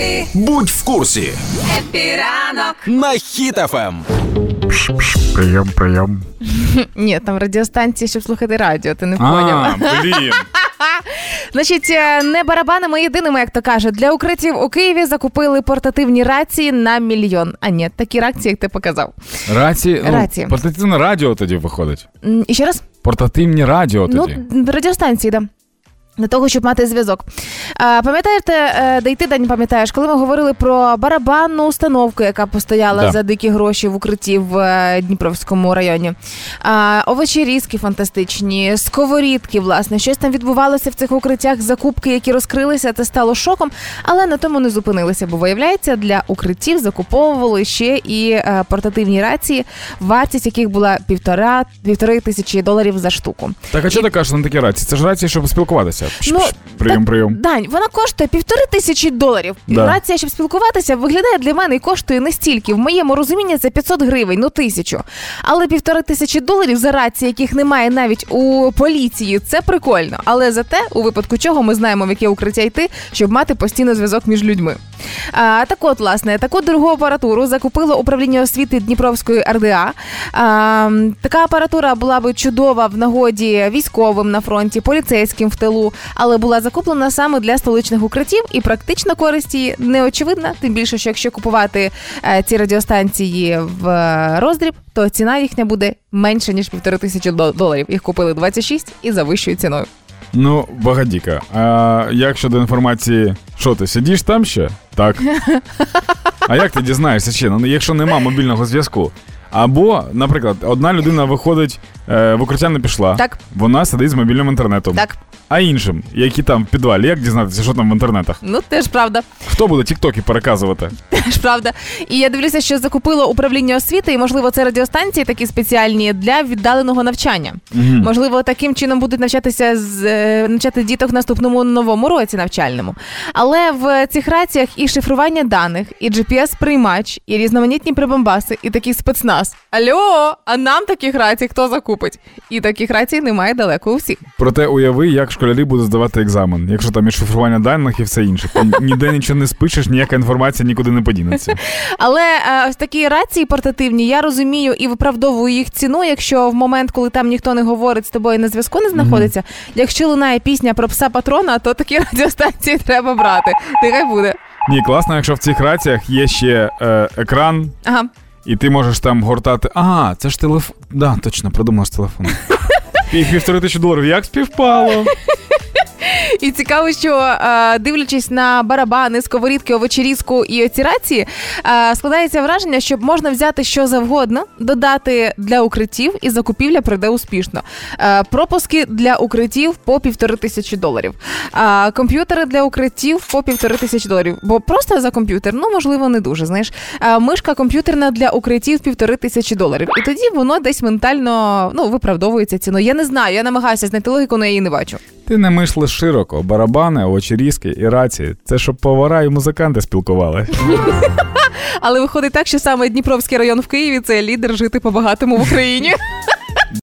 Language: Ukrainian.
Happy, Будь в курсі Happy ранок. на Ем. Хіт-ФМ. Прийом, прийом. Ні, там радіостанції, щоб слухати радіо, ти не А, поняв. блін. Значить, е, не барабанами єдиними, як то кажуть, для укриттів у Києві закупили портативні рації на мільйон. А ні, такі рації, як ти показав. Рації, ну, портативне радіо тоді виходить. І ще раз? Портативні радіо тоді. Ну, радіостанції, да. Для того, щоб мати зв'язок. Пам'ятаєте, е, де й ти Дань, пам'ятаєш, коли ми говорили про барабанну установку, яка постояла Да. за дикі гроші в укритті в е, Дніпровському районі. Овочі різки фантастичні, сковорідки, власне, щось там відбувалося в цих укриттях, закупки, які розкрилися, це стало шоком, але на тому не зупинилися, бо виявляється, для укриттів закуповували ще і е, портативні рації, вартість яких була півтора півтори тисячі доларів за штуку. Так, а що ти кажеш на такі рації? Це ж рації, щоб спілкуватися. Ну, прийом, прийом. Дань, вона коштує півтори тисячі доларів. Да. Рація, щоб спілкуватися, виглядає для мене і коштує не стільки. В моєму розумінні це 500 гривень, ну тисячу. Але півтори тисячі доларів за рації, яких немає навіть у поліції, це прикольно. Але зате, у випадку чого ми знаємо, в яке укриття йти, щоб мати постійно зв'язок між людьми. А, так от, власне, таку дорогу апаратуру закупило управління освіти Дніпровської РДА. А, така апаратура була би чудова в нагоді військовим на фронті, поліцейським в тилу, але була закуплена саме для столичних укриттів, і практична користь її не очевидна. Тим більше, що якщо купувати е, ці радіостанції в е, роздріб, то ціна їхня буде менше ніж півтори тисячі доларів. Їх купили 26 і за вищою ціною. Ну, багадіка. А як щодо інформації, що ти сидиш там ще? Так. А як ти дізнаєшся ще? Ну, якщо нема мобільного зв'язку. Або, наприклад, одна людина виходить е, в укриття не пішла. Так. Вона сидить з мобільним інтернетом. Так, А іншим, які там в підвалі, як дізнатися, що там в інтернетах? ну теж правда. Хто буде тіктоки переказувати? Теж правда. І я дивлюся, що закупило управління освіти, і можливо, це радіостанції такі спеціальні для віддаленого навчання. Можливо, таким чином будуть навчатися з е, навчати діток в наступному новому році навчальному. Але в цих раціях і шифрування даних, і GPS-приймач, і різноманітні прибамбаси, і такий спецназ. Алло, а нам таких рацій хто закупить? І таких рацій немає далеко у всіх. Проте уяви, як школярі будуть здавати екзамен, якщо там і шифрування даних і все інше. Ти ніде нічого не спишеш, ніяка інформація нікуди не подінеться. Але е, ось такі рації портативні, я розумію і виправдовую їх ціну, якщо в момент, коли там ніхто не говорить з тобою на зв'язку не знаходиться. Якщо лунає пісня про пса патрона, то такі радіостанції треба брати. Нехай буде. Ні, класно, якщо в цих раціях є ще е, екран, Ага. І ти можеш там гортати. А, це ж телефон. Да, точно, придумав з телефону. Півтори тисячі доларів. Як співпало? І цікаво, що е, дивлячись на барабани, сковорідки, овочерізку і оці рації, е, складається враження, що можна взяти що завгодно, додати для укриттів, і закупівля пройде успішно. Е, пропуски для укриттів по півтори тисячі доларів. Комп'ютери для укриттів по півтори тисячі доларів. Бо просто за комп'ютер, ну можливо, не дуже. Знаєш, мишка комп'ютерна для укриттів півтори тисячі доларів. І тоді воно десь ментально ну виправдовується ціною. Я не знаю, я намагаюся знайти логіку, але я її не бачу. Ти не мисли широко, барабани, очерізки і рації. Це щоб повара і музиканти спілкували. Але виходить так, що саме Дніпровський район в Києві це лідер жити по-багатому в Україні.